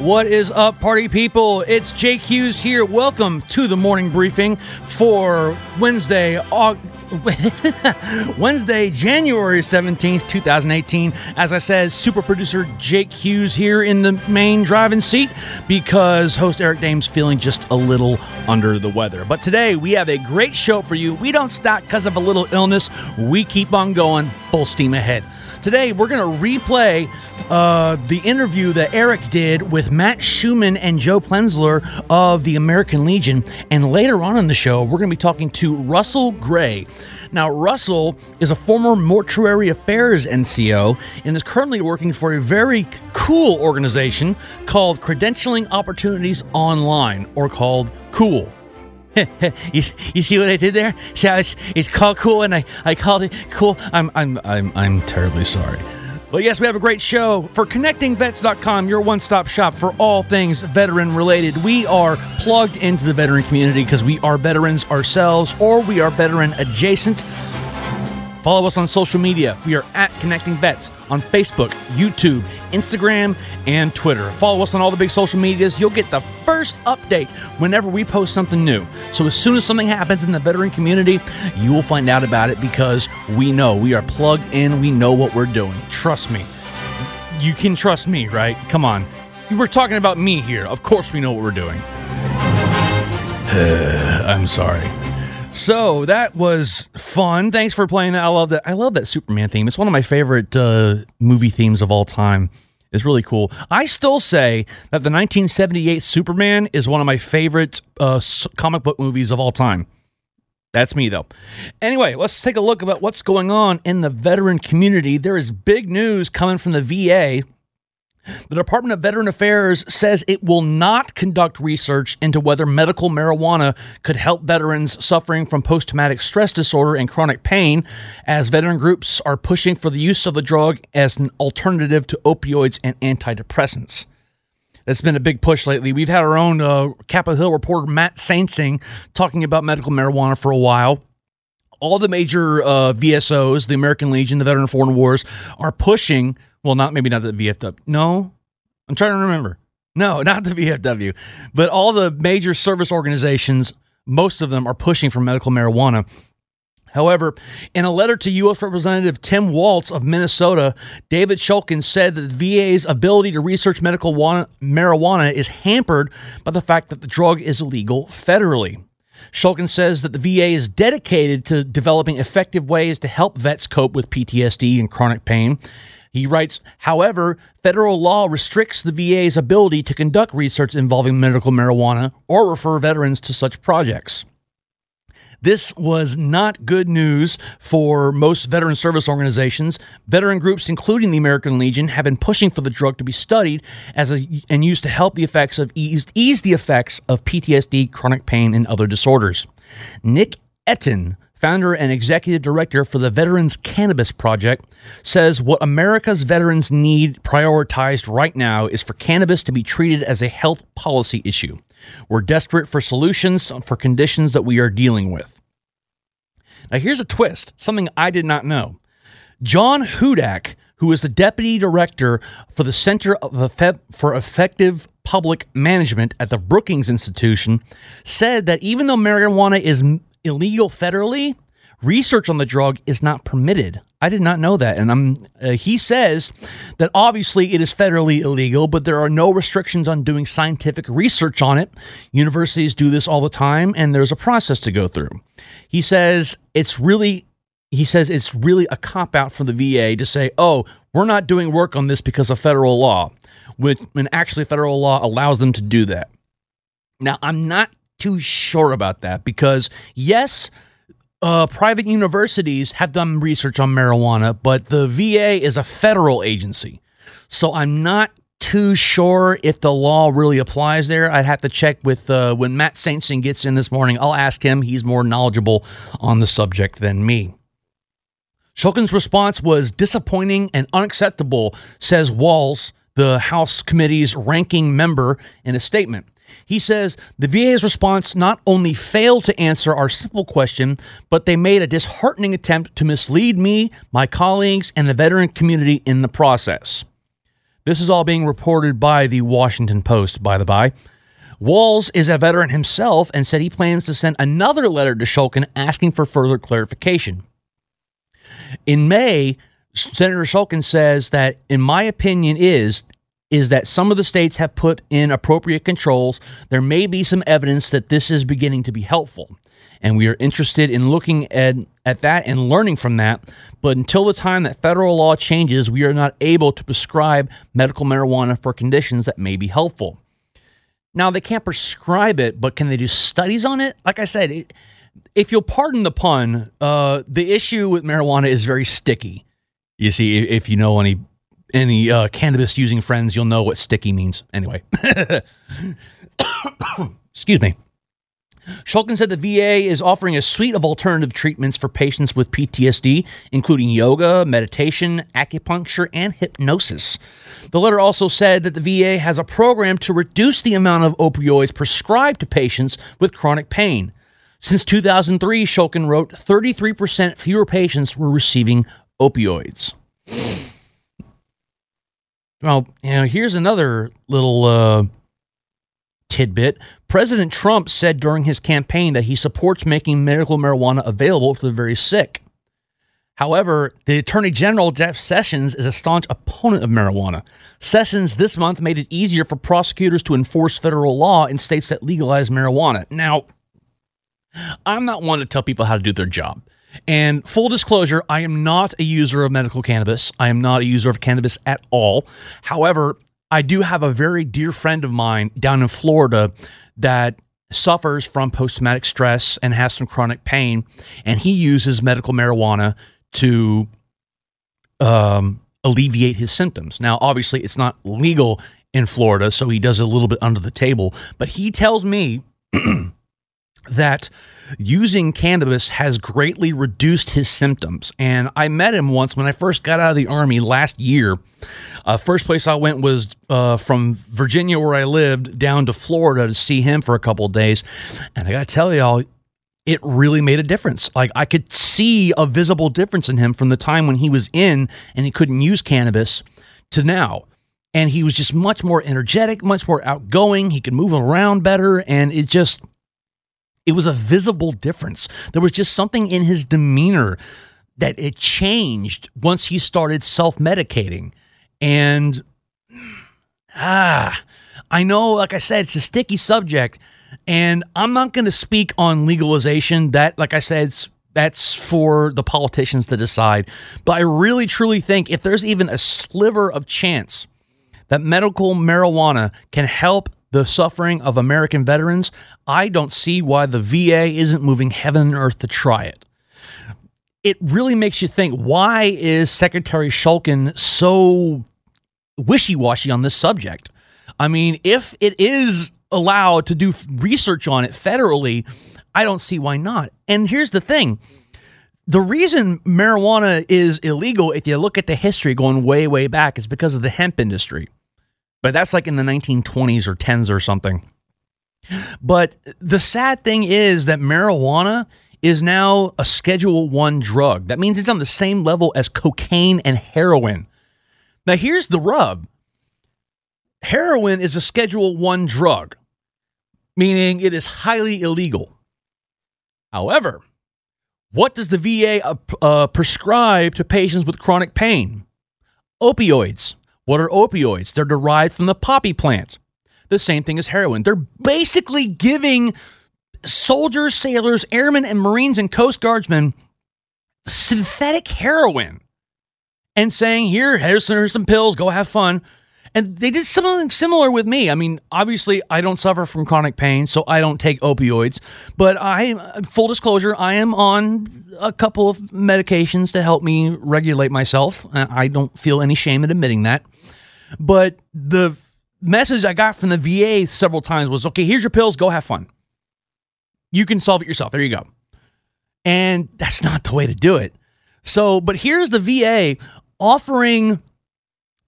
What is up, party people? It's Jake Hughes here. Welcome to the morning briefing for Wednesday, Aug- Wednesday, January 17th, 2018. As I said, super producer Jake Hughes here in the main driving seat because host Eric Dehm's feeling just a little under the weather. But today we have a great show for you. We don't stop because of a little illness, we keep on going full steam ahead. Today we're going to replay uh, the interview that Eric did with Matt Shuman and Joe Plenzler of the American Legion. And later on in the show, we're going to be talking to Russell Gray. Now, Russell is a former mortuary affairs NCO and is currently working for a very cool organization called Credentialing Opportunities Online, or called Cool. you, you see what I did there? How it's, it's called cool, and I, I called it cool. I'm I'm I'm I'm terribly sorry. Well, yes, we have a great show for connectingvets.com, your one stop shop for all things veteran related. We are plugged into the veteran community because we are veterans ourselves or we are veteran adjacent. Follow us on social media. We are at Connecting Vets on Facebook, YouTube, Instagram, and Twitter. Follow us on all the big social medias. You'll get the first update whenever we post something new. So as soon as something happens in the veteran community, you will find out about it because we know we are plugged in. We know what we're doing. Trust me. You can trust me, right? Come on. We're talking about me here. Of course, we know what we're doing. I'm sorry. So that was fun. Thanks for playing that. I love that. I love that Superman theme. It's one of my favorite uh, movie themes of all time. It's really cool. I still say that the 1978 Superman is one of my favorite uh, comic book movies of all time. That's me, though. Anyway, let's take a look about what's going on in the veteran community. There is big news coming from the VA. The Department of Veteran Affairs says it will not conduct research into whether medical marijuana could help veterans suffering from post traumatic stress disorder and chronic pain, as veteran groups are pushing for the use of the drug as an alternative to opioids and antidepressants. That's been a big push lately. We've had our own uh, Capitol Hill reporter, Matt Saintsing, talking about medical marijuana for a while all the major uh, VSOs, the American Legion, the Veteran Foreign Wars, are pushing. Well, not maybe not the VFW. No, I'm trying to remember. No, not the VFW, but all the major service organizations. Most of them are pushing for medical marijuana. However, in a letter to U.S. Representative Tim Walz of Minnesota, David Shulkin said that the VA's ability to research medical marijuana is hampered by the fact that the drug is illegal federally. Shulkin says that the VA is dedicated to developing effective ways to help vets cope with PTSD and chronic pain. He writes, however, federal law restricts the VA's ability to conduct research involving medical marijuana or refer veterans to such projects. This was not good news for most veteran service organizations. Veteran groups, including the American Legion, have been pushing for the drug to be studied as a, and used to help the effects of ease, ease the effects of PTSD, chronic pain, and other disorders. Nick Etten, founder and executive director for the Veterans Cannabis Project, says what America's veterans need prioritized right now is for cannabis to be treated as a health policy issue. We're desperate for solutions for conditions that we are dealing with. Now, here's a twist something I did not know. John Hudak, who is the deputy director for the Center for Effective Public Management at the Brookings Institution, said that even though marijuana is illegal federally, research on the drug is not permitted. I did not know that, and I'm. Uh, he says that obviously it is federally illegal, but there are no restrictions on doing scientific research on it. Universities do this all the time, and there's a process to go through. He says it's really. He says it's really a cop out for the VA to say, "Oh, we're not doing work on this because of federal law," when, actually federal law allows them to do that. Now, I'm not too sure about that because, yes, uh, private universities have done research on marijuana, but the VA is a federal agency. So I'm not too sure if the law really applies there. I'd have to check with uh, when Matt Saintsing gets in this morning. I'll ask him. He's more knowledgeable on the subject than me. Shulkin's response was disappointing and unacceptable, says Walz, the House committee's ranking member, in a statement. He says the VA's response not only failed to answer our simple question, but they made a disheartening attempt to mislead me, my colleagues, and the veteran community in the process. This is all being reported by the Washington Post, by the by. Walz is a veteran himself and said he plans to send another letter to Shulkin asking for further clarification. In May, Senator Shulkin says that, in my opinion, is is that some of the states have put in appropriate controls. There may be some evidence that this is beginning to be helpful. And we are interested in looking at, at that and learning from that. But until the time that federal law changes, we are not able to prescribe medical marijuana for conditions that may be helpful. Now, they can't prescribe it, but can they do studies on it? Like I said, it, if you'll pardon the pun, uh, the issue with marijuana is very sticky. You see, if you know any any uh, cannabis using friends, you'll know what sticky means. Anyway, excuse me. Shulkin said the VA is offering a suite of alternative treatments for patients with PTSD, including yoga, meditation, acupuncture, and hypnosis. The letter also said that the VA has a program to reduce the amount of opioids prescribed to patients with chronic pain. Since 2003, Shulkin wrote 33% fewer patients were receiving opioids. Well, you know, here's another little uh, tidbit. President Trump said during his campaign that he supports making medical marijuana available to the very sick. However, the Attorney General Jeff Sessions is a staunch opponent of marijuana. Sessions this month made it easier for prosecutors to enforce federal law in states that legalize marijuana. Now, I'm not one to tell people how to do their job. And full disclosure, I am not a user of medical cannabis. I am not a user of cannabis at all. However, I do have a very dear friend of mine down in Florida that suffers from post traumatic stress and has some chronic pain, and he uses medical marijuana to um, alleviate his symptoms. Now, obviously, it's not legal in Florida, so he does it a little bit under the table, but he tells me that using cannabis has greatly reduced his symptoms. And I met him once when I first got out of the army last year. Uh, first place I went was uh, from Virginia, where I lived, down to Florida to see him for a couple days. And I got to tell y'all, it really made a difference. Like I could see a visible difference in him from the time when he was in and he couldn't use cannabis to now. And he was just much more energetic, much more outgoing. He could move around better. And it just, it was a visible difference. There was just something in his demeanor that it changed once he started self medicating. And ah, I know, like I said, it's a sticky subject. And I'm not going to speak on legalization. That, like I said, that's for the politicians to decide. But I really, truly think if there's even a sliver of chance that medical marijuana can help the suffering of American veterans, I don't see why the VA isn't moving heaven and earth to try it. It really makes you think why is Secretary Shulkin so wishy washy on this subject? I mean, if it is allowed to do research on it federally, I don't see why not. And here's the thing the reason marijuana is illegal, if you look at the history going way, way back, is because of the hemp industry. But that's like in the 1920s or 10s or something. But the sad thing is that marijuana is now a schedule 1 drug. That means it's on the same level as cocaine and heroin. Now here's the rub. Heroin is a schedule 1 drug, meaning it is highly illegal. However, what does the VA uh, uh, prescribe to patients with chronic pain? Opioids. What are opioids? They're derived from the poppy plant. The same thing as heroin. They're basically giving soldiers, sailors, airmen, and Marines and Coast Guardsmen synthetic heroin and saying, here, here's, some pills, go have fun. And they did something similar with me. I mean, obviously, I don't suffer from chronic pain, so I don't take opioids. But I, full disclosure, I am on a couple of medications to help me regulate myself. I don't feel any shame in admitting that. But the message I got from the VA several times was okay, here's your pills, go have fun. You can solve it yourself. There you go. And that's not the way to do it. So, but here's the VA offering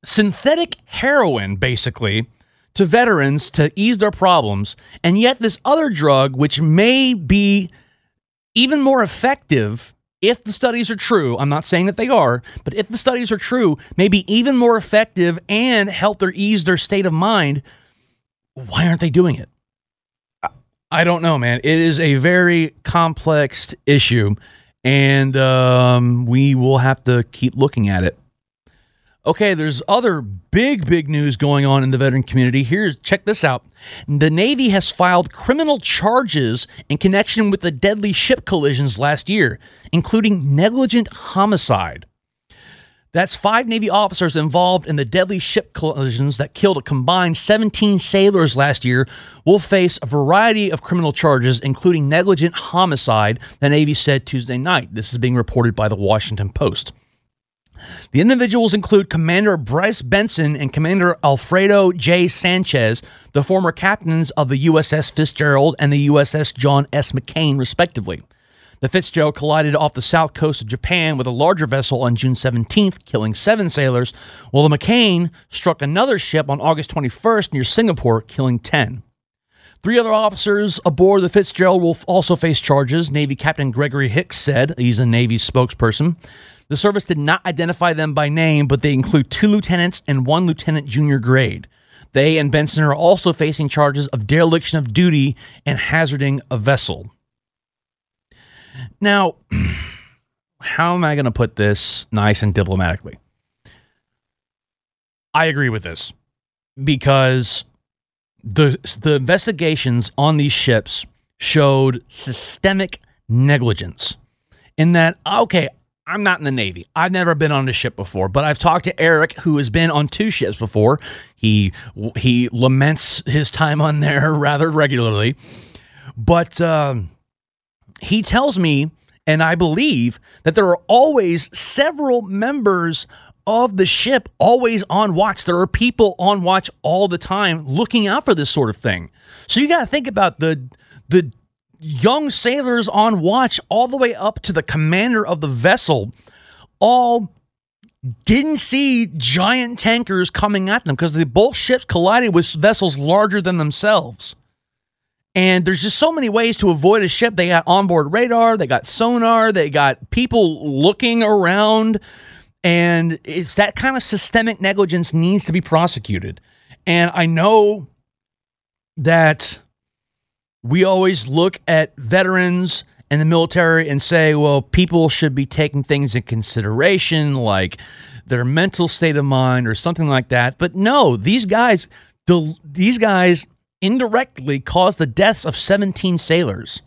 synthetic heroin, basically, to veterans to ease their problems. And yet, this other drug, which may be even more effective if the studies are true, I'm not saying that they are, but if the studies are true, maybe even more effective and help their ease their state of mind. Why aren't they doing it? I don't know, man. It is a very complex issue, and um, we will have to keep looking at it. Okay, there's other big, big news going on in the veteran community. Here's check this out. The Navy has filed criminal charges in connection with the deadly ship collisions last year, including negligent homicide. That's five Navy officers involved in the deadly ship collisions that killed a combined 17 sailors last year will face a variety of criminal charges, including negligent homicide, the Navy said Tuesday night. This is being reported by the Washington Post. The individuals include Commander Bryce Benson and Commander Alfredo J. Sanchez, the former captains of the USS Fitzgerald and the USS John S. McCain, respectively. The Fitzgerald collided off the south coast of Japan with a larger vessel on June 17th, killing seven sailors, while the McCain struck another ship on August 21st near Singapore, killing 10. Three other officers aboard the Fitzgerald will also face charges, Navy Captain Gregory Hicks said. He's a Navy spokesperson. The service did not identify them by name, but they include two lieutenants and one lieutenant junior grade. They and Benson are also facing charges of dereliction of duty and hazarding a vessel. Now, how am I going to put this nice and diplomatically? I agree with this because the the investigations on these ships showed systemic negligence in that okay I'm not in the Navy. I've never been on a ship before, but I've talked to Eric, who has been on two ships before. He he laments his time on there rather regularly, but um, he tells me, and I believe that there are always several members of the ship always on watch. There are people on watch all the time, looking out for this sort of thing. So you got to think about the the young sailors on watch all the way up to the commander of the vessel all didn't see giant tankers coming at them because the both ships collided with vessels larger than themselves. And there's just so many ways to avoid a ship. They got onboard radar, they got sonar, they got people looking around. And it's that kind of systemic negligence needs to be prosecuted. And I know that we always look at veterans and the military and say, well, people should be taking things in consideration, like their mental state of mind or something like that. But no, these guys, these guys indirectly caused the deaths of 17 sailors.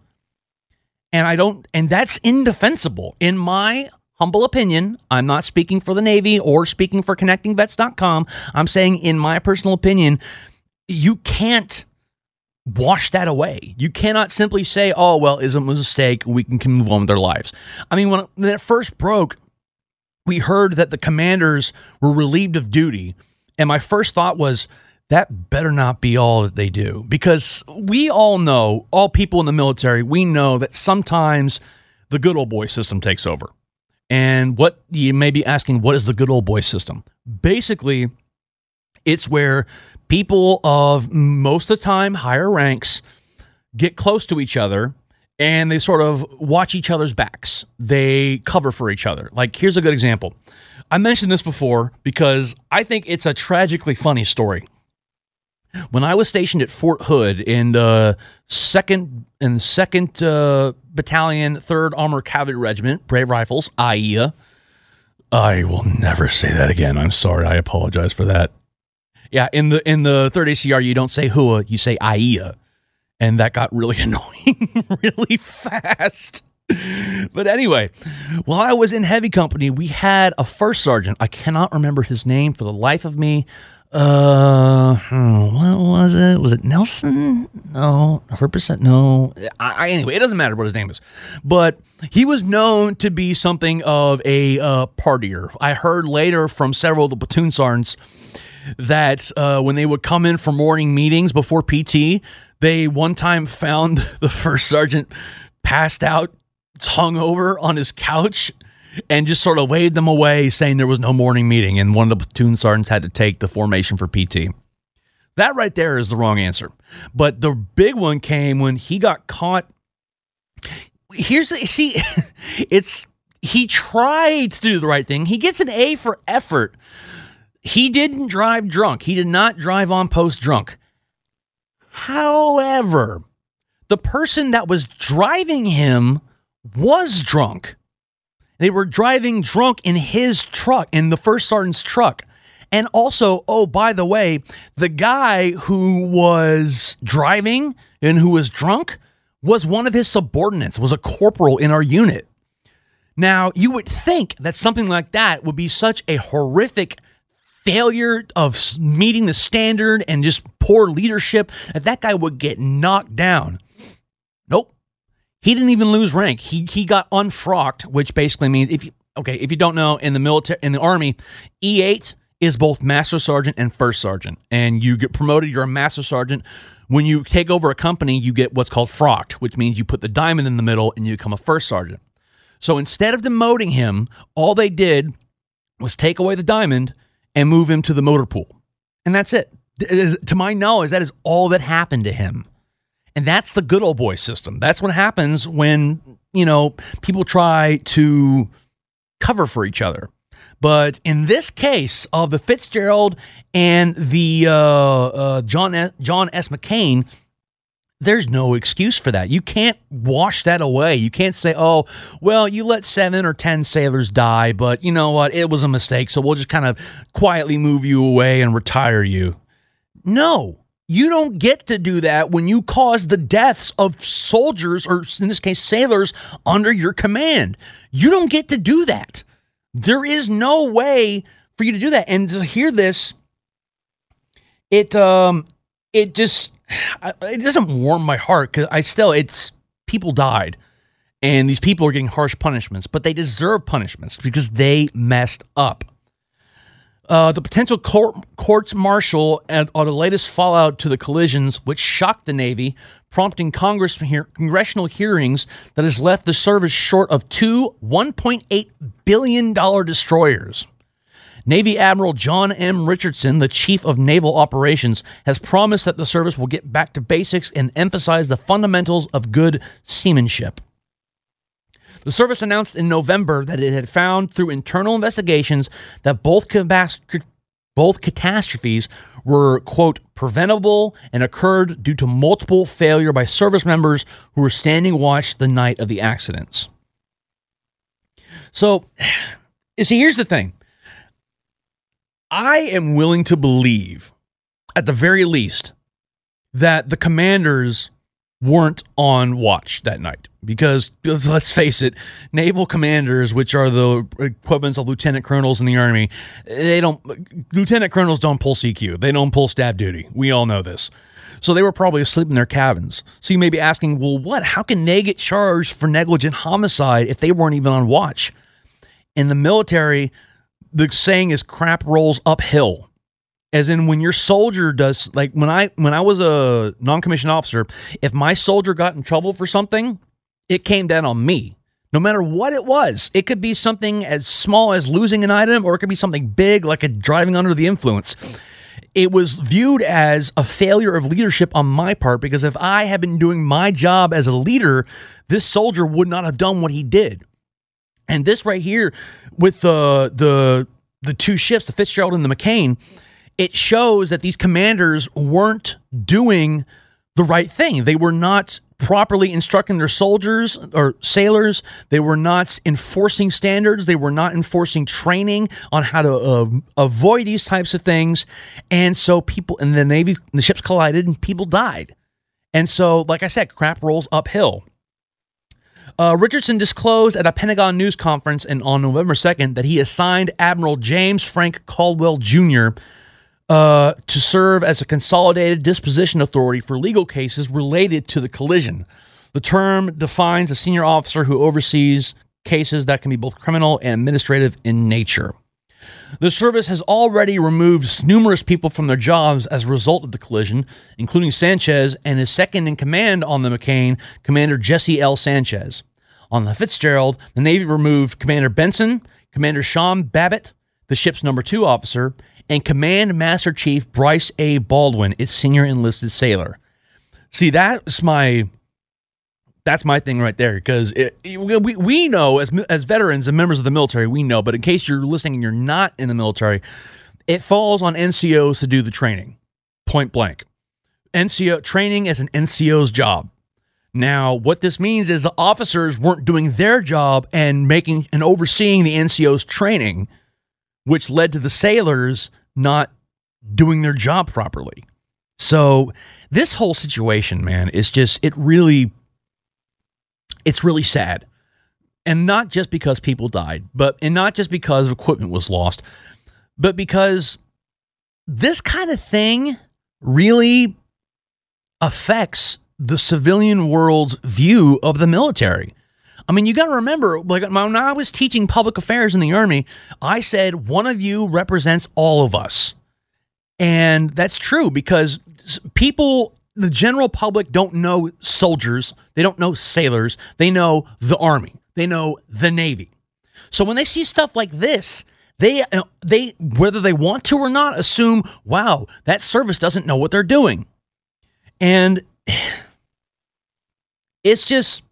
And I don't, and that's indefensible. In my humble opinion, I'm not speaking for the Navy or speaking for connectingvets.com. I'm saying, in my personal opinion, you can't wash that away. You cannot simply say, oh, well, isn't a mistake. We can, can move on with their lives. I mean, when, when it first broke, we heard that the commanders were relieved of duty. And my first thought was, that better not be all that they do. Because we all know, all people in the military, we know that sometimes the good old boy system takes over. And what you may be asking, what is the good old boy system? Basically, it's where people of most of the time higher ranks get close to each other and they sort of watch each other's backs. They cover for each other. Like, here's a good example. I mentioned this before because I think it's a tragically funny story. When I was stationed at Fort Hood in the second and second uh, battalion, third Armored Cavalry Regiment, Brave Rifles, AIA. I will never say that again. I'm sorry. I apologize for that. Yeah, in the in the third ACR, you don't say Hua, you say Aia, and that got really annoying really fast. But anyway, while I was in heavy company, we had a first sergeant. I cannot remember his name for the life of me. uh, hmm, what was it? Was it Nelson? No, 100% no. I, I, anyway, it doesn't matter what his name is. But he was known to be something of a uh, partier. I heard later from several of the platoon sergeants that uh, when they would come in for morning meetings before PT, they one time found the first sergeant passed out, hung over on his couch and just sort of waved them away, saying there was no morning meeting, and one of the platoon sergeants had to take the formation for PT. That right there is the wrong answer. But the big one came when he got caught. Here's the see, it's he tried to do the right thing. He gets an A for effort. He didn't drive drunk. He did not drive on post drunk. However, the person that was driving him was drunk. They were driving drunk in his truck, in the first sergeant's truck. And also, oh, by the way, the guy who was driving and who was drunk was one of his subordinates, was a corporal in our unit. Now, you would think that something like that would be such a horrific failure of meeting the standard and just poor leadership that that guy would get knocked down. Nope. He didn't even lose rank. He he got unfrocked, which basically means if you okay, if you don't know, in the military in the army, E8 is both master sergeant and first sergeant. And you get promoted, you're a master sergeant. When you take over a company, you get what's called frocked, which means you put the diamond in the middle and you become a first sergeant. So instead of demoting him, all they did was take away the diamond and move him to the motor pool. And that's it. To my knowledge, that is all that happened to him. And that's the good old boy system. That's what happens when, you know, people try to cover for each other. But in this case of the Fitzgerald and the uh, uh, John S. John S. McCain, there's no excuse for that. You can't wash that away. You can't say, "Oh, well, you let seven or ten sailors die, but you know what? It was a mistake, so we'll just kind of quietly move you away and retire you." No, you don't get to do that when you cause the deaths of soldiers, or in this case, sailors, under your command. You don't get to do that. There is no way for you to do that. And to hear this, it um, it just it doesn't warm my heart because I still it's people died, and these people are getting harsh punishments, but they deserve punishments because they messed up. Uh, the potential court, courts martial and, are the latest fallout to the collisions, which shocked the Navy, prompting Congress congressional hearings that has left the service short of two $1.8 billion destroyers. Navy Admiral John M. Richardson, the Chief of Naval Operations, has promised that the service will get back to basics and emphasize the fundamentals of good seamanship. The service announced in November that it had found through internal investigations that both, both catastrophes were, quote, preventable and occurred due to multiple failure by service members who were standing watch the night of the accidents. So, see, here's the thing. I am willing to believe, at the very least, that the commanders weren't on watch that night. Because let's face it naval commanders which are the equivalents of lieutenant colonels in the army they don't lieutenant colonels don't pull cq they don't pull staff duty. We all know this. So they were probably asleep in their cabins. So you may be asking well what? How can they get charged for negligent homicide if they weren't even on watch? In the military the saying is crap rolls uphill as in when your soldier does like when I when I was a non-commissioned officer, if my soldier got in trouble for something, it came down on me. No matter what it was, it could be something as small as losing an item, or it could be something big like a driving under the influence. It was viewed as a failure of leadership on my part because if I had been doing my job as a leader, this soldier would not have done what he did. And this right here with the the the two ships, the Fitzgerald and the McCain, it shows that these commanders weren't doing the right thing. They were not properly instructing their soldiers or sailors. They were not enforcing standards. They were not enforcing training on how to uh, avoid these types of things. And so people in the Navy, the ships collided and people died. And so, like I said, crap rolls uphill. Uh, Richardson disclosed at a Pentagon news conference and on November 2nd that he assigned Admiral James Frank Caldwell Jr uh, to serve as a consolidated disposition authority for legal cases related to the collision. The term defines a senior officer who oversees cases that can be both criminal and administrative in nature. The service has already removed numerous people from their jobs as a result of the collision, including Sanchez and his second in command on the McCain, Commander Jesse L. Sanchez. On the Fitzgerald, the Navy removed Commander Benson, Commander Sean Babbitt, the ship's number two officer, and Command Master Chief Bryce A. Baldwin, its senior enlisted sailor. See, that's my that's my thing right there because we, we know as as veterans and members of the military we know but in case you're listening and you're not in the military it falls on ncos to do the training point blank. Nco training is an nco's job. Now what this means is the officers weren't doing their job and making and overseeing the nco's training which led to the sailors not doing their job properly. So this whole situation man is just it really it's really sad. And not just because people died, but and not just because equipment was lost, but because this kind of thing really affects the civilian world's view of the military. I mean, you got to remember, like when I was teaching public affairs in the Army, I said one of you represents all of us. And that's true because people the general public don't know soldiers, they don't know sailors, they know the army, they know the navy. So when they see stuff like this, they uh, they whether they want to or not assume, wow, that service doesn't know what they're doing. And it's just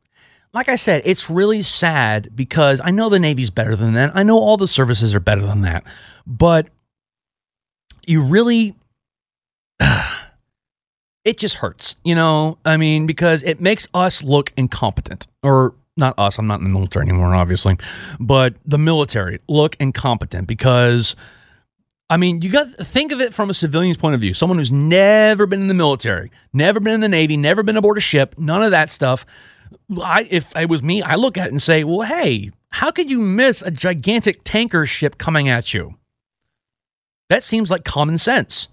like I said, it's really sad because I know the Navy's better than that. I know all the services are better than that. But you really it just hurts, you know? I mean, because it makes us look incompetent. Or not us, I'm not in the military anymore, obviously, but the military look incompetent because. I mean, you got think of it from a civilian's point of view. Someone who's never been in the military, never been in the Navy, never been aboard a ship, none of that stuff. I, if it was me, I look at it and say, well, hey, how could you miss a gigantic tanker ship coming at you? That seems like common sense.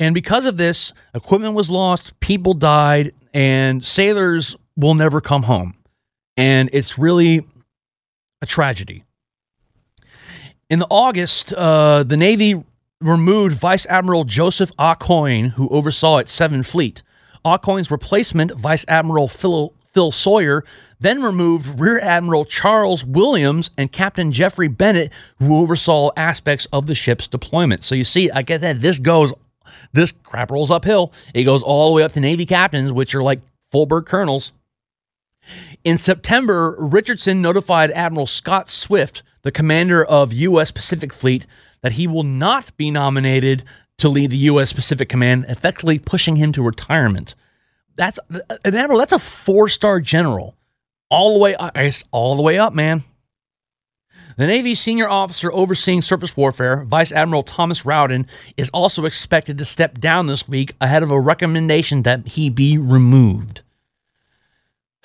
And because of this, equipment was lost, people died, and sailors will never come home. And it's really a tragedy. In the August, uh, the Navy removed Vice Admiral Joseph Aucoin, who oversaw its Seventh Fleet. Aucoin's replacement, Vice Admiral Phil, Phil Sawyer, then removed Rear Admiral Charles Williams and Captain Jeffrey Bennett, who oversaw aspects of the ship's deployment. So you see, I get that this goes this crap rolls uphill. It goes all the way up to Navy captains, which are like full-bird colonels. In September, Richardson notified Admiral Scott Swift, the commander of U.S. Pacific Fleet, that he will not be nominated to lead the U.S. Pacific Command, effectively pushing him to retirement. That's an admiral. That's a four-star general, all the way, all the way up, man. The Navy's senior officer overseeing surface warfare, Vice Admiral Thomas Rowden, is also expected to step down this week ahead of a recommendation that he be removed.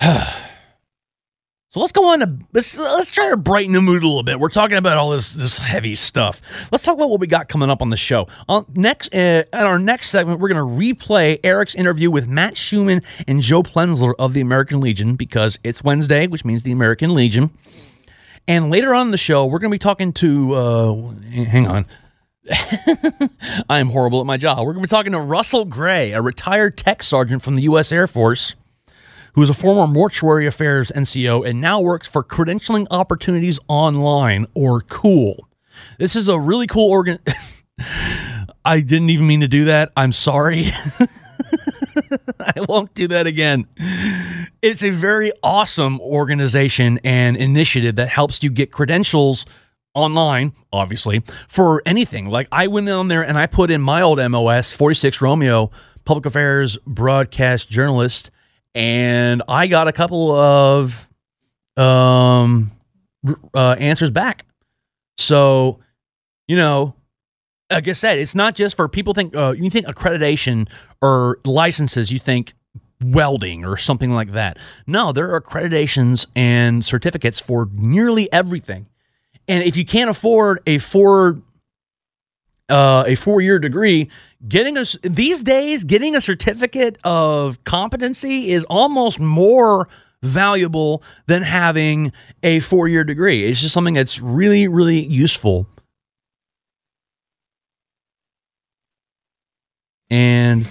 so let's go on to let's let's try to brighten the mood a little bit. We're talking about all this this heavy stuff. Let's talk about what we got coming up on the show. On next uh, our next segment, we're going to replay Eric's interview with Matt Shuman and Joe Plenzler of the American Legion because it's Wednesday, which means the American Legion. And later on in the show, we're going to be talking to, uh, hang on. I am horrible at my job. We're going to be talking to Russell Gray, a retired tech sergeant from the U.S. Air Force, who is a former mortuary affairs NCO and now works for Credentialing Opportunities Online, or COOL. This is a really cool organ. I didn't even mean to do that. I'm sorry. I won't do that again. It's a very awesome organization and initiative that helps you get credentials online, obviously, for anything. Like I went on there and I put in my old MOS, 46 Romeo, public affairs broadcast journalist, and I got a couple of um uh, answers back. So, you know, like I said, it's not just for people think uh, you think accreditation or licenses, you think welding or something like that. No, there are accreditations and certificates for nearly everything. And if you can't afford a four uh, a four year degree, getting us these days, getting a certificate of competency is almost more valuable than having a four year degree. It's just something that's really, really useful. And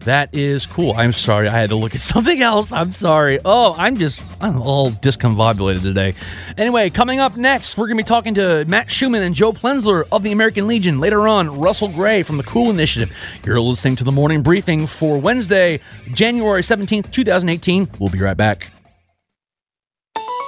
that is cool. I'm sorry. I had to look at something else. I'm sorry. Oh, I'm just, I'm all discombobulated today. Anyway, coming up next, we're going to be talking to Matt Shuman and Joe Plenzler of the American Legion. Later on, Russell Gray from the Cool Initiative. You're listening to the morning briefing for Wednesday, January 17th, 2018. We'll be right back.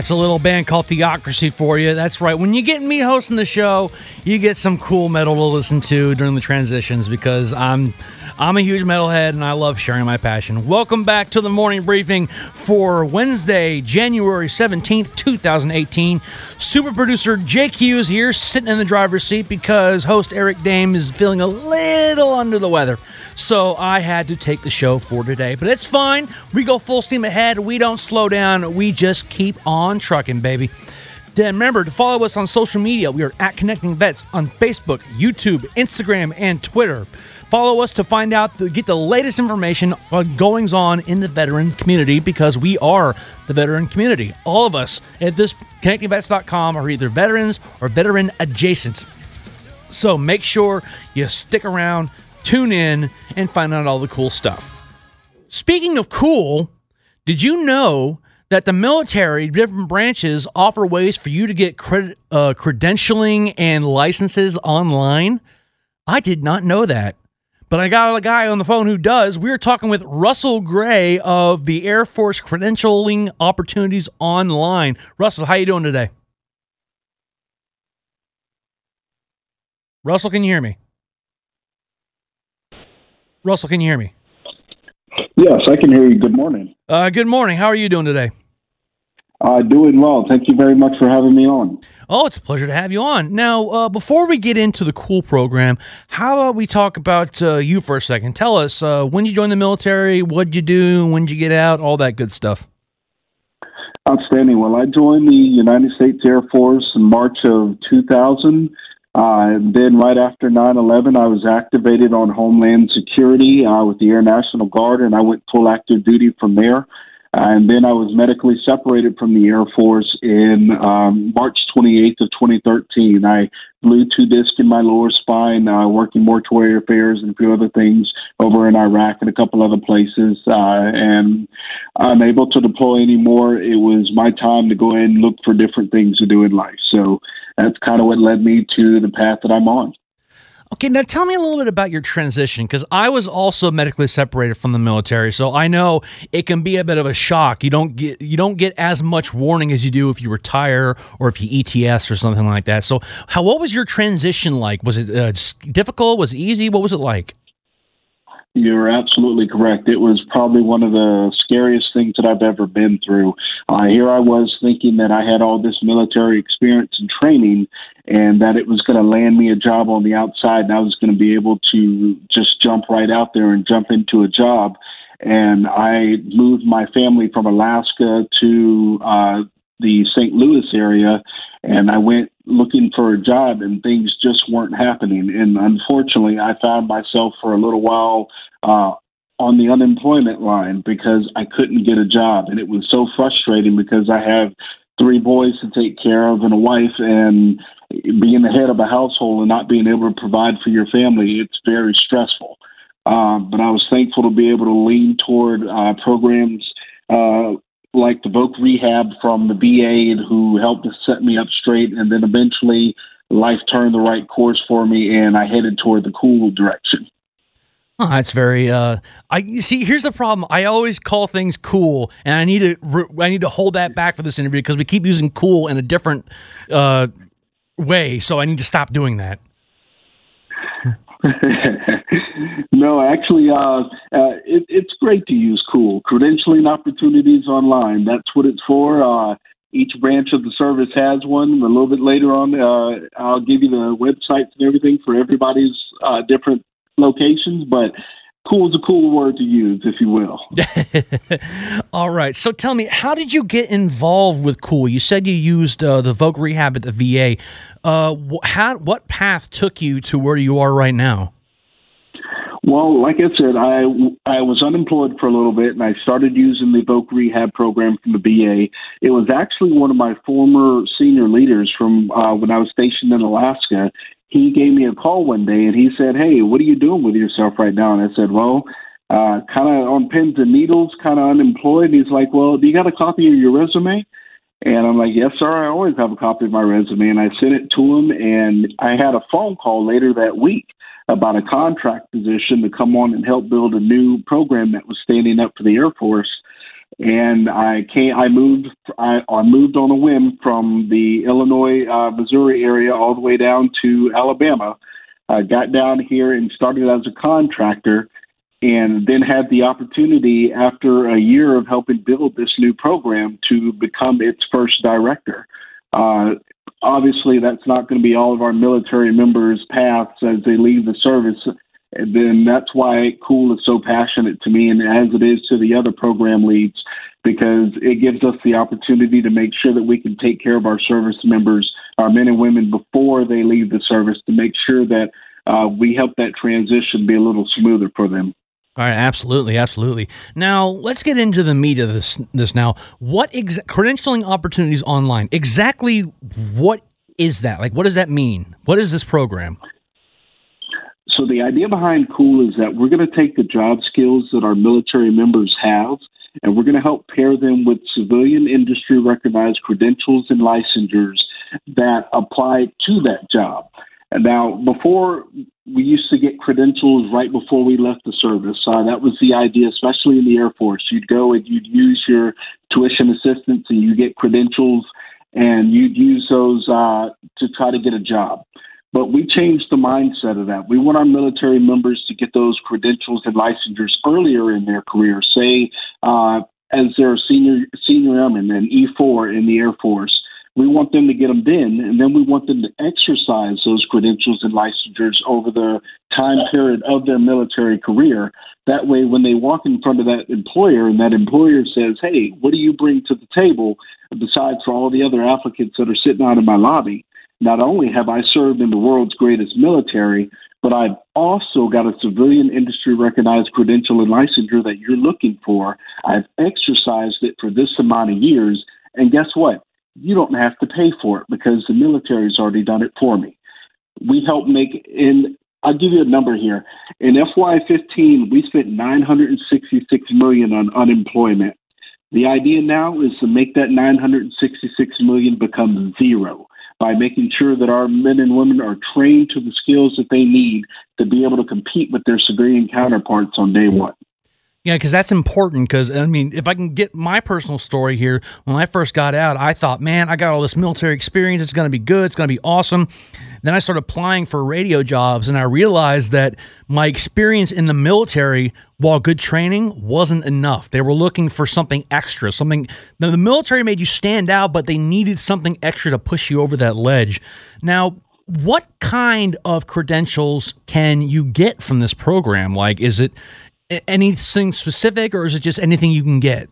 That's a little band called Theocracy for you. That's right. When you get me hosting the show, you get some cool metal to listen to during the transitions because I'm I'm a huge metalhead and I love sharing my passion. Welcome back to the morning briefing for Wednesday, January 17th, 2018. Super producer Jake Hughes here, sitting in the driver's seat because host Eric Dehm is feeling a little under the weather. So I had to take the show for today, but it's fine. We go full steam ahead. We don't slow down. We just keep on trucking, baby. Then remember to follow us on social media. We are at Connecting Vets on Facebook, YouTube, Instagram, and Twitter. Follow us to find out, the, get the latest information on goings on in the veteran community because we are the veteran community. All of us at this connectingvets.com are either veterans or veteran adjacent. So make sure you stick around, tune in, and find out all the cool stuff. Speaking of cool, did you know that the military, different branches, offer ways for you to get cred- uh, credentialing and licenses online? I did not know that. But I got a guy on the phone who does. We are talking with Russell Gray of the Air Force Credentialing Opportunities Online. Russell, how you doing today? Russell, can you hear me? Russell, can you hear me? Yes, I can hear you. Good morning. Uh, good morning. How are you doing today? Uh, doing well. Thank you very much for having me on. Oh, it's a pleasure to have you on. Now, uh, before we get into the cool program, how about we talk about uh, you for a second? Tell us uh, when you joined the military, what'd you do, when did you get out, all that good stuff. Outstanding. Well, I joined the United States Air Force in March of 2000. Uh, then, right after 9 11, I was activated on Homeland Security uh, with the Air National Guard, and I went full active duty from there. And then I was medically separated from the Air Force in um, March 28th of 2013. I blew two discs in my lower spine, uh, working mortuary affairs and a few other things over in Iraq and a couple other places. Uh, and unable to deploy anymore, it was my time to go ahead and look for different things to do in life. So that's kind of what led me to the path that I'm on. Okay, now tell me a little bit about your transition because I was also medically separated from the military, so I know it can be a bit of a shock. You don't get you don't get as much warning as you do if you retire or if you ETS or something like that. So, how what was your transition like? Was it uh, difficult? Was it easy? What was it like? You're absolutely correct. It was probably one of the scariest things that I've ever been through. Uh, here I was thinking that I had all this military experience and training, and that it was going to land me a job on the outside, and I was going to be able to just jump right out there and jump into a job. And I moved my family from Alaska to uh, the St. Louis area, and I went looking for a job and things just weren't happening. And unfortunately, I found myself for a little while uh, on the unemployment line because I couldn't get a job. And it was so frustrating because I have three boys to take care of and a wife and being the head of a household and not being able to provide for your family, it's very stressful. Uh, but I was thankful to be able to lean toward uh, programs uh, like the Voc Rehab from the VA and who helped to set me up straight. And then eventually life turned the right course for me and I headed toward the cool direction. Oh, that's very. Uh, I see. Here's the problem. I always call things cool, and I need to. I need to hold that back for this interview because we keep using cool in a different uh, way. So I need to stop doing that. no, actually, uh, uh, it, it's great to use cool credentialing opportunities online. That's what it's for. Uh, each branch of the service has one. A little bit later on, uh, I'll give you the websites and everything for everybody's uh, different locations, but cool is a cool word to use, if you will. All right. So tell me, how did you get involved with Cool? You said you used uh, the Voc Rehab at the VA. Uh, how, what path took you to where you are right now? Well, like I said, I I was unemployed for a little bit, and I started using the Voc Rehab program from the VA. It was actually one of my former senior leaders from uh, when I was stationed in Alaska. He gave me a call one day, and he said, "Hey, what are you doing with yourself right now?" And I said, "Well." Uh, kind of on pins and needles, kind of unemployed. And he's like, "Well, do you got a copy of your resume?" And I'm like, yes, sir. I always have a copy of my resume. And I sent it to him. And I had a phone call later that week about a contract position to come on and help build a new program that was standing up for the Air Force. And I came, I moved, I, I moved on a whim from the Illinois, uh, Missouri area all the way down to Alabama. I got down here and started as a contractor and then had the opportunity after a year of helping build this new program to become its first director. Uh, obviously, that's not going to be all of our military members' paths as they leave the service. And then that's why Cool is so passionate to me, and as it is to the other program leads, because it gives us the opportunity to make sure that we can take care of our service members, our men and women, before they leave the service, to make sure that uh, we help that transition be a little smoother for them. All right, absolutely, absolutely. Now let's get into the meat of this. This now, what ex- credentialing opportunities online? Exactly what is that? Like, what does that mean? What is this program? So the idea behind Cool is that we're going to take the job skills that our military members have, and we're going to help pair them with civilian industry recognized credentials and licensures that apply to that job. Now, before we used to get credentials right before we left the service. Uh, that was the idea, especially in the Air Force. You'd go and you'd use your tuition assistance and you get credentials and you'd use those uh, to try to get a job. But we changed the mindset of that. We want our military members to get those credentials and licensures earlier in their career, say uh, as they're senior senior airmen and E4 in the Air Force we want them to get them then, and then we want them to exercise those credentials and licensures over the time period of their military career. That way, when they walk in front of that employer and that employer says, Hey, what do you bring to the table besides for all the other applicants that are sitting out in my lobby? Not only have I served in the world's greatest military, but I've also got a civilian industry recognized credential and licensure that you're looking for. I've exercised it for this amount of years. And guess what? You don't have to pay for it because the military's already done it for me. We help make in I'll give you a number here. In FY15, we spent 966 million on unemployment. The idea now is to make that 966 million become zero by making sure that our men and women are trained to the skills that they need to be able to compete with their civilian counterparts on day one. Yeah, because that's important. Because I mean, if I can get my personal story here, when I first got out, I thought, man, I got all this military experience. It's going to be good. It's going to be awesome. Then I started applying for radio jobs, and I realized that my experience in the military, while good training, wasn't enough. They were looking for something extra. Something. Now, the military made you stand out, but they needed something extra to push you over that ledge. Now, what kind of credentials can you get from this program? Like, is it anything specific, or is it just anything you can get?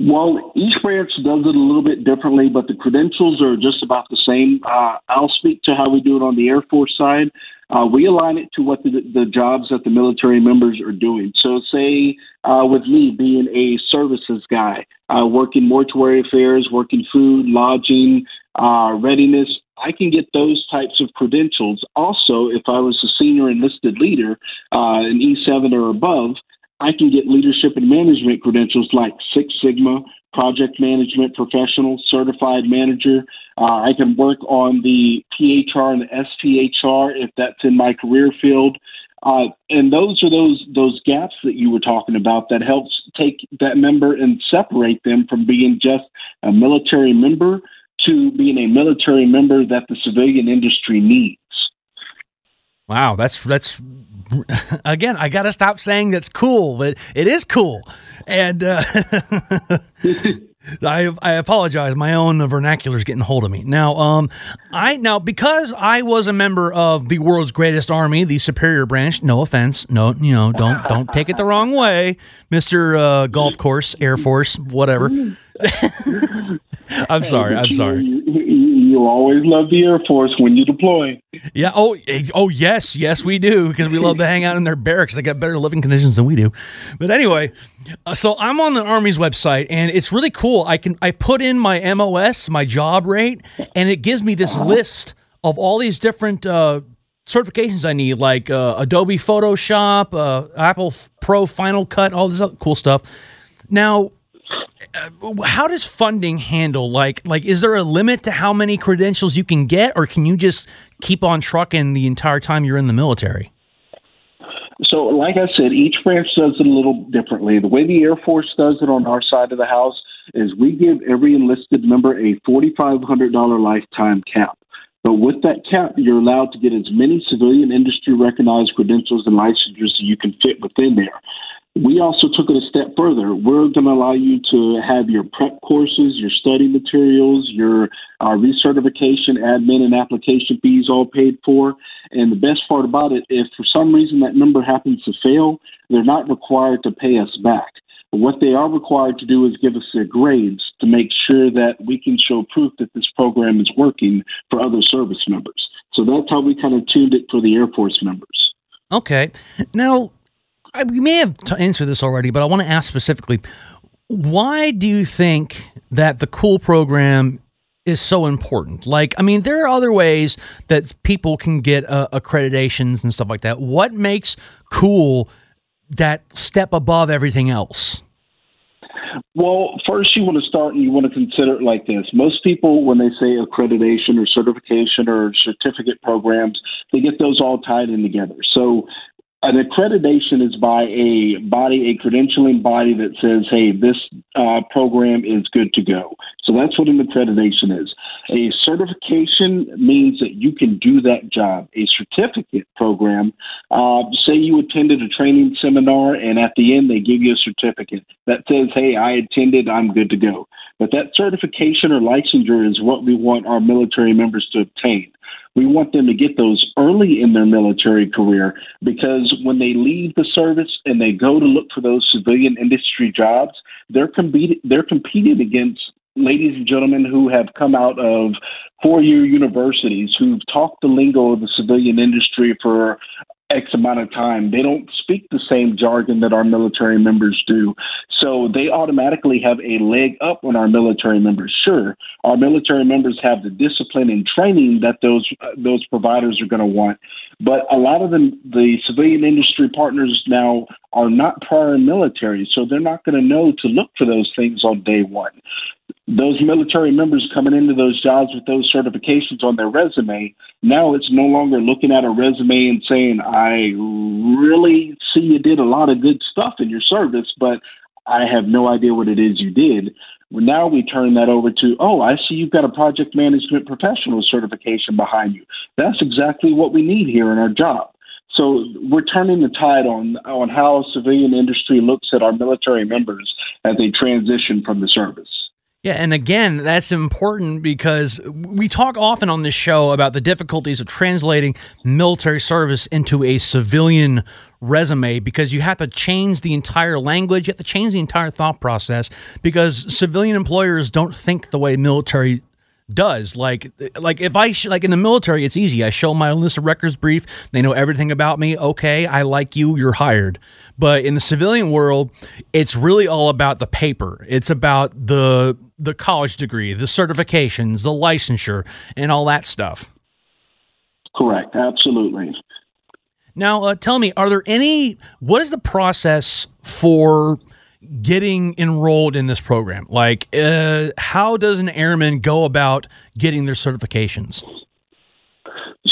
Well, each branch does it a little bit differently, but the credentials are just about the same. Uh, I'll speak to how we do it on the Air Force side. Uh, we align it to what the, the, jobs that the military members are doing. So, say uh, with me being a services guy, uh, working mortuary affairs, working food, lodging, uh, readiness, I can get those types of credentials. Also, if I was a senior enlisted leader, uh, an E7 or above, I can get leadership and management credentials like Six Sigma, project management professional, certified manager. Uh, I can work on the PHR and the SPHR if that's in my career field. Uh, and those are those those gaps that you were talking about that helps take that member and separate them from being just a military member to being a military member that the civilian industry needs. Wow, that's that's again. I got to stop saying that's cool, but it is cool, and uh, I I apologize. My own vernacular is getting hold of me now. Um, I now because I was a member of the world's greatest army, the Superior Branch. No offense, no, you know, don't don't take it the wrong way, Mister uh, Golf Course Air Force, whatever. I'm sorry. I'm sorry. You, you always love the Air Force when you deploy. Yeah. Oh. Oh. Yes. Yes, we do because we love to hang out in their barracks. They got better living conditions than we do. But anyway, uh, so I'm on the Army's website, and it's really cool. I can I put in my MOS, my job rate, and it gives me this list of all these different. Uh, certifications I need, like uh, Adobe Photoshop, uh, Apple Pro Final Cut, all this other cool stuff. Now, uh, how does funding handle like like is there a limit to how many credentials you can get or can you just keep on trucking the entire time you're in the military So, like I said, each branch does it a little differently. The way the Air Force does it on our side of the house is we give every enlisted member a $4,500 lifetime cap. But with that cap, you're allowed to get as many civilian industry recognized credentials and licensures as you can fit within there. We also took it a step further. We're going to allow you to have your prep courses, your study materials, your uh, recertification, admin, and application fees all paid for. And the best part about it, if for some reason that member happens to fail, they're not required to pay us back. But what they are required to do is give us their grades to make sure that we can show proof that this program is working for other service members. So that's how we kind of tuned it for the Air Force members. okay now I, we may have t- answered this already but i want to ask specifically why do you think that the cool program is so important like i mean there are other ways that people can get uh, accreditations and stuff like that what makes cool that step above everything else Well, first you want to start and you want to consider it like this. Most people, when they say accreditation or certification or certificate programs, they get those all tied in together. So an accreditation is by a body, a credentialing body that says, hey, this uh, program is good to go. So that's what an accreditation is. A certification means that you can do that job. A certificate program, uh, say you attended a training seminar and at the end they give you a certificate that says, hey, I attended, I'm good to go. But that certification or licensure is what we want our military members to obtain. We want them to get those early in their military career because when they leave the service and they go to look for those civilian industry jobs, they're competing they're competing against ladies and gentlemen who have come out of four year universities who've talked the lingo of the civilian industry for X amount of time. They don't speak the same jargon that our military members do. So they automatically have a leg up on our military members. Sure, our military members have the discipline and training that those uh, those providers are going to want, but a lot of them, the civilian industry partners now are not prior military, so they're not going to know to look for those things on day one those military members coming into those jobs with those certifications on their resume, now it's no longer looking at a resume and saying, I really see you did a lot of good stuff in your service, but I have no idea what it is you did. Well, now we turn that over to, oh, I see you've got a project management professional certification behind you. That's exactly what we need here in our job. So we're turning the tide on on how civilian industry looks at our military members as they transition from the service. Yeah, and again, that's important because we talk often on this show about the difficulties of translating military service into a civilian resume because you have to change the entire language, you have to change the entire thought process because civilian employers don't think the way military does. Like like if i sh- like in the military it's easy. I show my enlisted records brief. They know everything about me. Okay i like you. You're hired. But in the civilian world it's really all about the paper. It's about the the college degree the certifications the licensure and all that stuff. Correct, absolutely. now uh, tell me are there any what is the process for getting enrolled in this program? Like uh, how does an airman go about getting their certifications?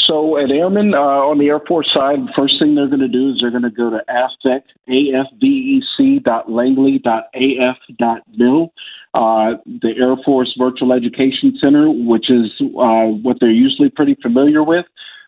So an at Airmen uh, on the Air Force side, first thing they're going to do is they're going to go to AFVEC, A-F-V-E-C dot Langley dot A-F dot mil, uh, the Air Force Virtual Education Center, which is uh, what they're usually pretty familiar with.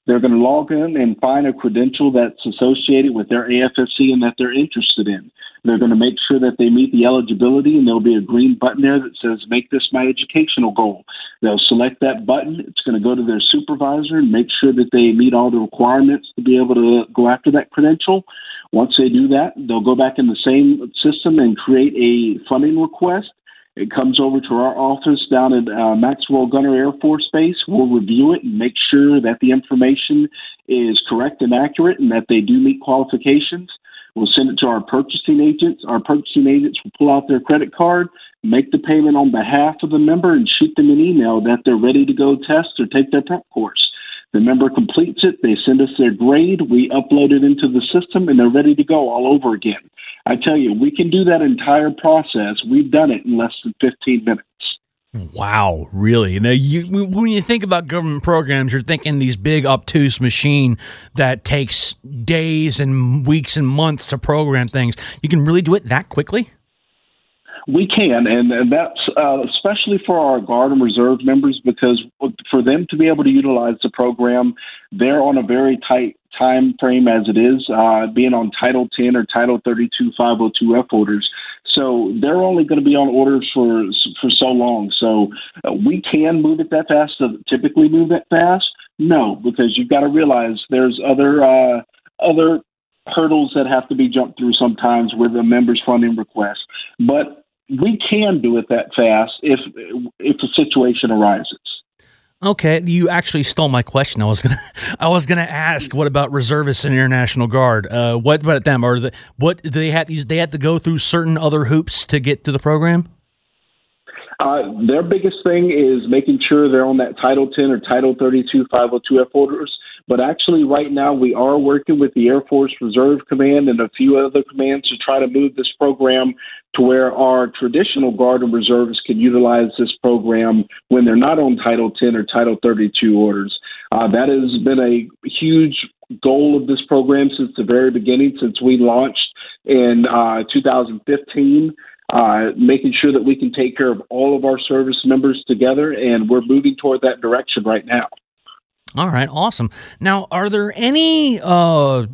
They're going to log in and find a credential that's associated with their AFSC and that they're interested in. They're going to make sure that they meet the eligibility, and there'll be a green button there that says, Make this my educational goal. They'll select that button. It's going to go to their supervisor and make sure that they meet all the requirements to be able to go after that credential. Once they do that, they'll go back in the same system and create a funding request it comes over to our office down at uh, Maxwell Gunter Air Force Base. We'll review it and make sure that the information is correct and accurate and that they do meet qualifications. We'll send it to our purchasing agents. Our purchasing agents will pull out their credit card, make the payment on behalf of the member, and shoot them an email that they're ready to go test or take their prep course. The member completes it, they send us their grade, we upload it into the system, and they're ready to go all over again. I tell you, we can do that entire process. We've done it in less than 15 minutes. Wow, really? Now, you, when you think about government programs, you're thinking these big obtuse machine that takes days and weeks and months to program things. You can really do it that quickly. We can, and, and that's uh, especially for our Guard and Reserve members because for them to be able to utilize the program, they're on a very tight time frame as it is, uh, being on Title 10 or Title 32 502F orders. So they're only going to be on orders for for so long. So uh, we can move it that fast. So typically move it fast. No, because you've got to realize there's other uh, other hurdles that have to be jumped through sometimes with a member's funding request. But we can do it that fast if if a situation arises. Okay, you actually stole my question. I was gonna, I was gonna ask, what about reservists and international guard? Uh, what about them? Are the what do they have? They have to go through certain other hoops to get to the program. Uh, their biggest thing is making sure they're on that Title 10 or Title 32 502F orders. But actually, right now, we are working with the Air Force Reserve Command and a few other commands to try to move this program to where our traditional Guard and Reservists can utilize this program when they're not on Title 10 or Title 32 orders. Uh, that has been a huge goal of this program since the very beginning, since we launched in uh, 2015. Uh, making sure that we can take care of all of our service members together, and we're moving toward that direction right now. All right, awesome. Now, are there any uh,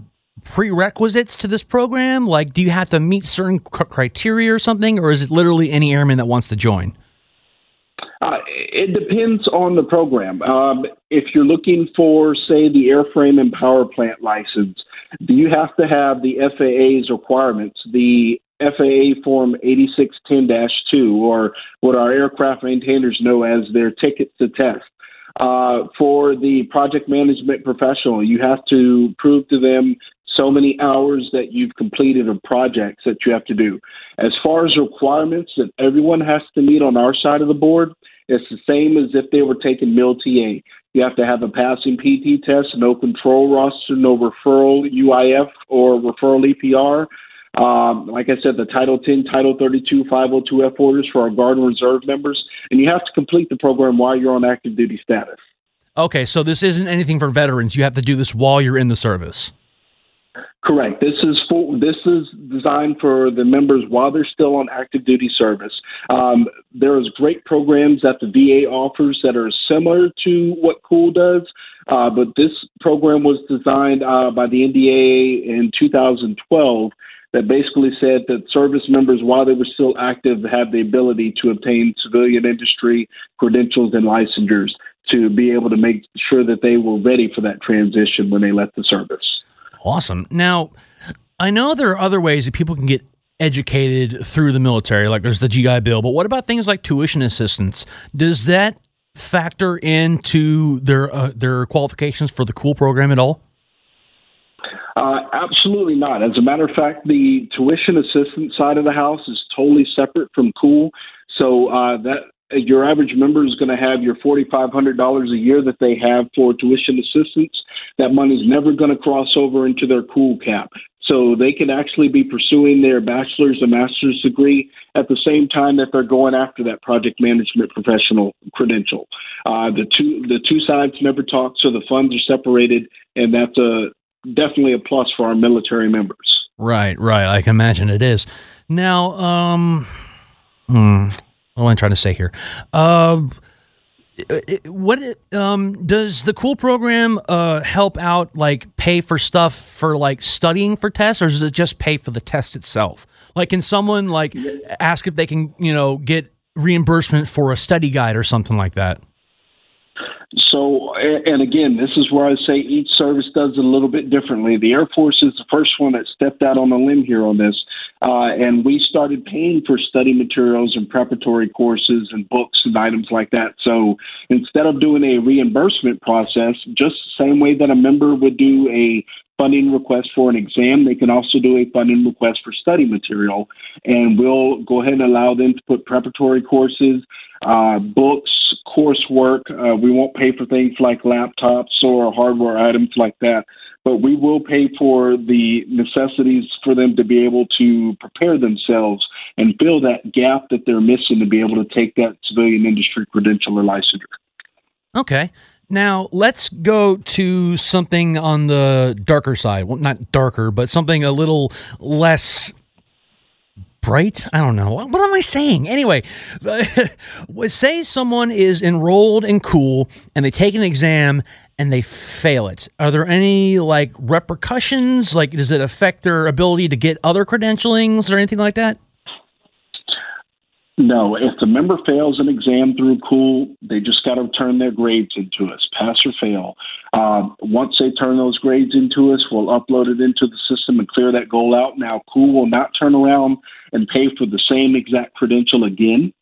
prerequisites to this program? Like, do you have to meet certain criteria or something, or is it literally any airman that wants to join? Uh, it depends on the program. Um, if you're looking for, say, the airframe and power plant license, do you have to have the FAA's requirements, the FAA Form 8610 2, or what our aircraft maintainers know as their ticket to test? Uh, for the project management professional, you have to prove to them so many hours that you've completed of projects that you have to do. As far as requirements that everyone has to meet on our side of the board, it's the same as if they were taking MIL-TA. You have to have a passing PT test, no control roster, no referral UIF or referral EPR, um, like I said, the Title 10, Title 32, 502F orders for our Guard and Reserve members, and you have to complete the program while you're on active duty status. Okay, so this isn't anything for veterans. You have to do this while you're in the service. Correct. This is for, this is designed for the members while they're still on active duty service. Um, there's great programs that the VA offers that are similar to what COOL does, uh, but this program was designed uh, by the NDAA in 2012 that basically said that service members, while they were still active, had the ability to obtain civilian industry credentials and licensures to be able to make sure that they were ready for that transition when they left the service. Awesome. Now, I know there are other ways that people can get educated through the military, like there's the GI Bill, but what about things like tuition assistance? Does that factor into their uh, their qualifications for the COOL program at all? Uh, absolutely not. As a matter of fact, the tuition assistance side of the house is totally separate from COOL. So uh, that your average member is going to have your $4,500 a year that they have for tuition assistance. That money is never going to cross over into their COOL cap. So they can actually be pursuing their bachelor's and master's degree at the same time that they're going after that project management professional credential. Uh, the two the two sides never talk, so the funds are separated, and that's a definitely a plus for our military members. Right, right. I can imagine it is. Now, um, hmm, what am I trying to say here? Uh, what um, does the cool program uh, help out like pay for stuff for like studying for tests or does it just pay for the test itself like can someone like ask if they can you know get reimbursement for a study guide or something like that so, and again, this is where I say each service does it a little bit differently. The Air Force is the first one that stepped out on a limb here on this, uh, and we started paying for study materials and preparatory courses and books and items like that. So, instead of doing a reimbursement process, just the same way that a member would do a funding request for an exam. They can also do a funding request for study material, and we'll go ahead and allow them to put preparatory courses, uh, books, coursework. Uh, we won't pay for things like laptops or hardware items like that, but we will pay for the necessities for them to be able to prepare themselves and fill that gap that they're missing to be able to take that civilian industry credential or licensure. Okay. Now, let's go to something on the darker side. Well, not darker, but something a little less bright. I don't know. What, am I saying? Anyway, say someone is enrolled in cool and they take an exam and they fail it. Are there any like repercussions? Like, does it affect their ability to get other credentialings or anything like that? No, if the member fails an exam through Cool, they just got to turn their grades into us, pass or fail. Uh, once they turn those grades into us, we'll upload it into the system and clear that goal out. Now, Cool will not turn around and pay for the same exact credential again.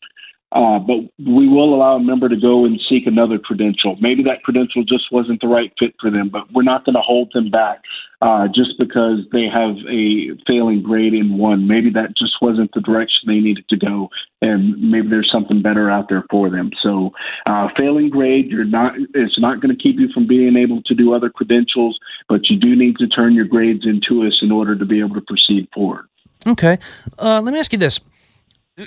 Uh, but we will allow a member to go and seek another credential. Maybe that credential just wasn't the right fit for them, but we're not going to hold them back uh, just because they have a failing grade in one. Maybe that just wasn't the direction they needed to go, and maybe there's something better out there for them. So, uh, failing grade, you're not it's not going to keep you from being able to do other credentials, but you do need to turn your grades into us in order to be able to proceed forward. Okay, uh, let me ask you this: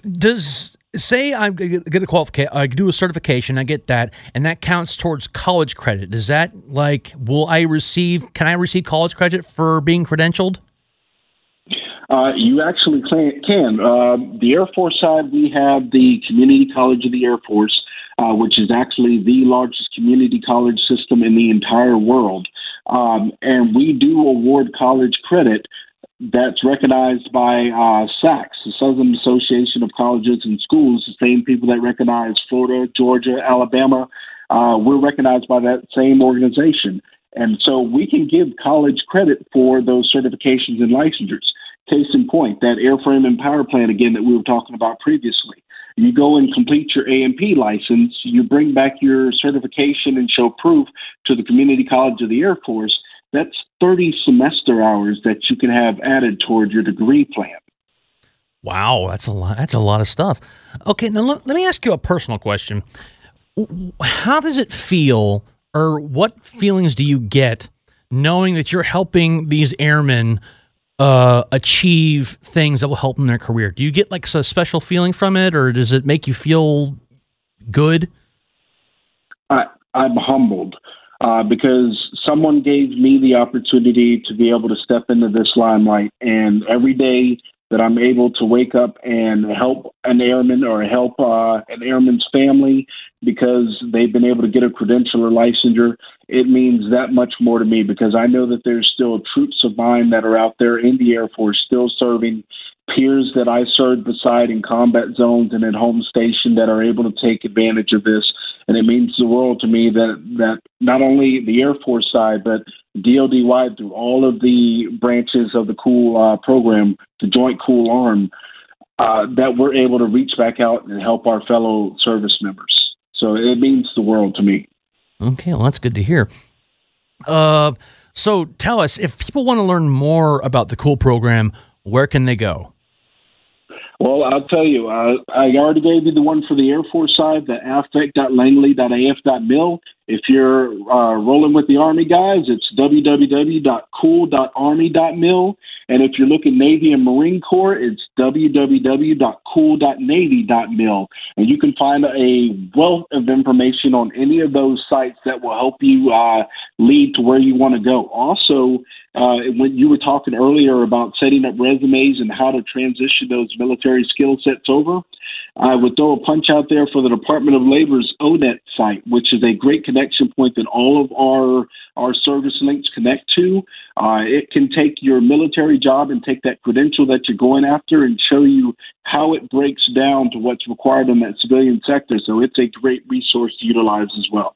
Does say I'm get a qualification, I do a certification, I get that, and that counts towards college credit. Does that like will I receive? Can I receive college credit for being credentialed? Uh, you actually can. Uh, the Air Force side, we have the Community College of the Air Force, uh, which is actually the largest community college system in the entire world. Um, and we do award college credit that's recognized by uh, SACS, the Southern Association of Colleges and Schools, the same people that recognize Florida, Georgia, Alabama. Uh, we're recognized by that same organization. And so we can give college credit for those certifications and licensures. Case in point, that airframe and power plant again that we were talking about previously. You go and complete your A&P license, you bring back your certification and show proof to the Community College of the Air Force, that's 30 semester hours that you can have added toward your degree plan. Wow, that's a lot. That's a lot of stuff. Okay, now let, let me ask you a personal question. How does it feel, or what feelings do you get knowing that you're helping these airmen uh, achieve things that will help them in their career? Do you get like a special feeling from it, or does it make you feel good? I, I'm humbled uh, because someone gave me the opportunity to be able to step into this limelight. And every day that I'm able to wake up and help an airman or help uh, an airman's family because they've been able to get a credential or licensure, it means that much more to me because I know that there's still troops of mine that are out there in the Air Force still serving peers that I served beside in combat zones and at home station that are able to take advantage of this. And it means the world to me that, that not only the Air Force side, but DOD wide through all of the branches of the Cool uh, program, the Joint Cool Arm, uh, that we're able to reach back out and help our fellow service members. So it means the world to me. Okay, well, that's good to hear. Uh, so tell us if people want to learn more about the Cool program, where can they go? Well, I'll tell you, uh, I already gave you the one for the Air Force side, the AFVEC.langley.af.mil. If you're uh, rolling with the Army guys, it's www.cool.army.mil. And if you're looking Navy and Marine Corps, it's www.cool.navy.mil. And you can find a wealth of information on any of those sites that will help you uh, lead to where you want to go. Also, uh, when you were talking earlier about setting up resumes and how to transition those military skill sets over, I would throw a punch out there for the Department of Labor's ONET site, which is a great connection point that all of our our service links connect to. Uh, it can take your military job and take that credential that you're going after and show you how it breaks down to what's required in that civilian sector. So it's a great resource to utilize as well.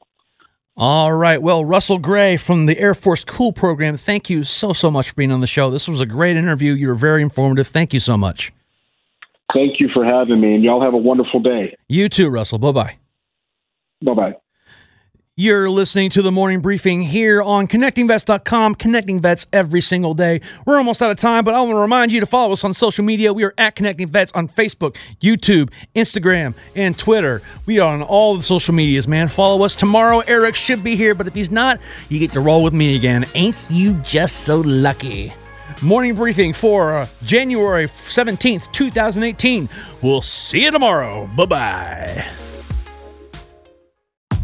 All right. Well, Russell Gray from the Air Force Cool program, thank you so, so much for being on the show. This was a great interview. You were very informative. Thank you so much. Thank you for having me, and y'all have a wonderful day. You too, Russell. Bye bye. Bye bye. You're listening to the morning briefing here on connectingvets.com, connecting vets every single day. We're almost out of time, but I want to remind you to follow us on social media. We are at Connecting Vets on Facebook, YouTube, Instagram, and Twitter. We are on all the social medias, man. Follow us tomorrow. Eric should be here, but if he's not, you get to roll with me again. Ain't you just so lucky? Morning briefing for uh, January 17th, 2018. We'll see you tomorrow. Bye bye.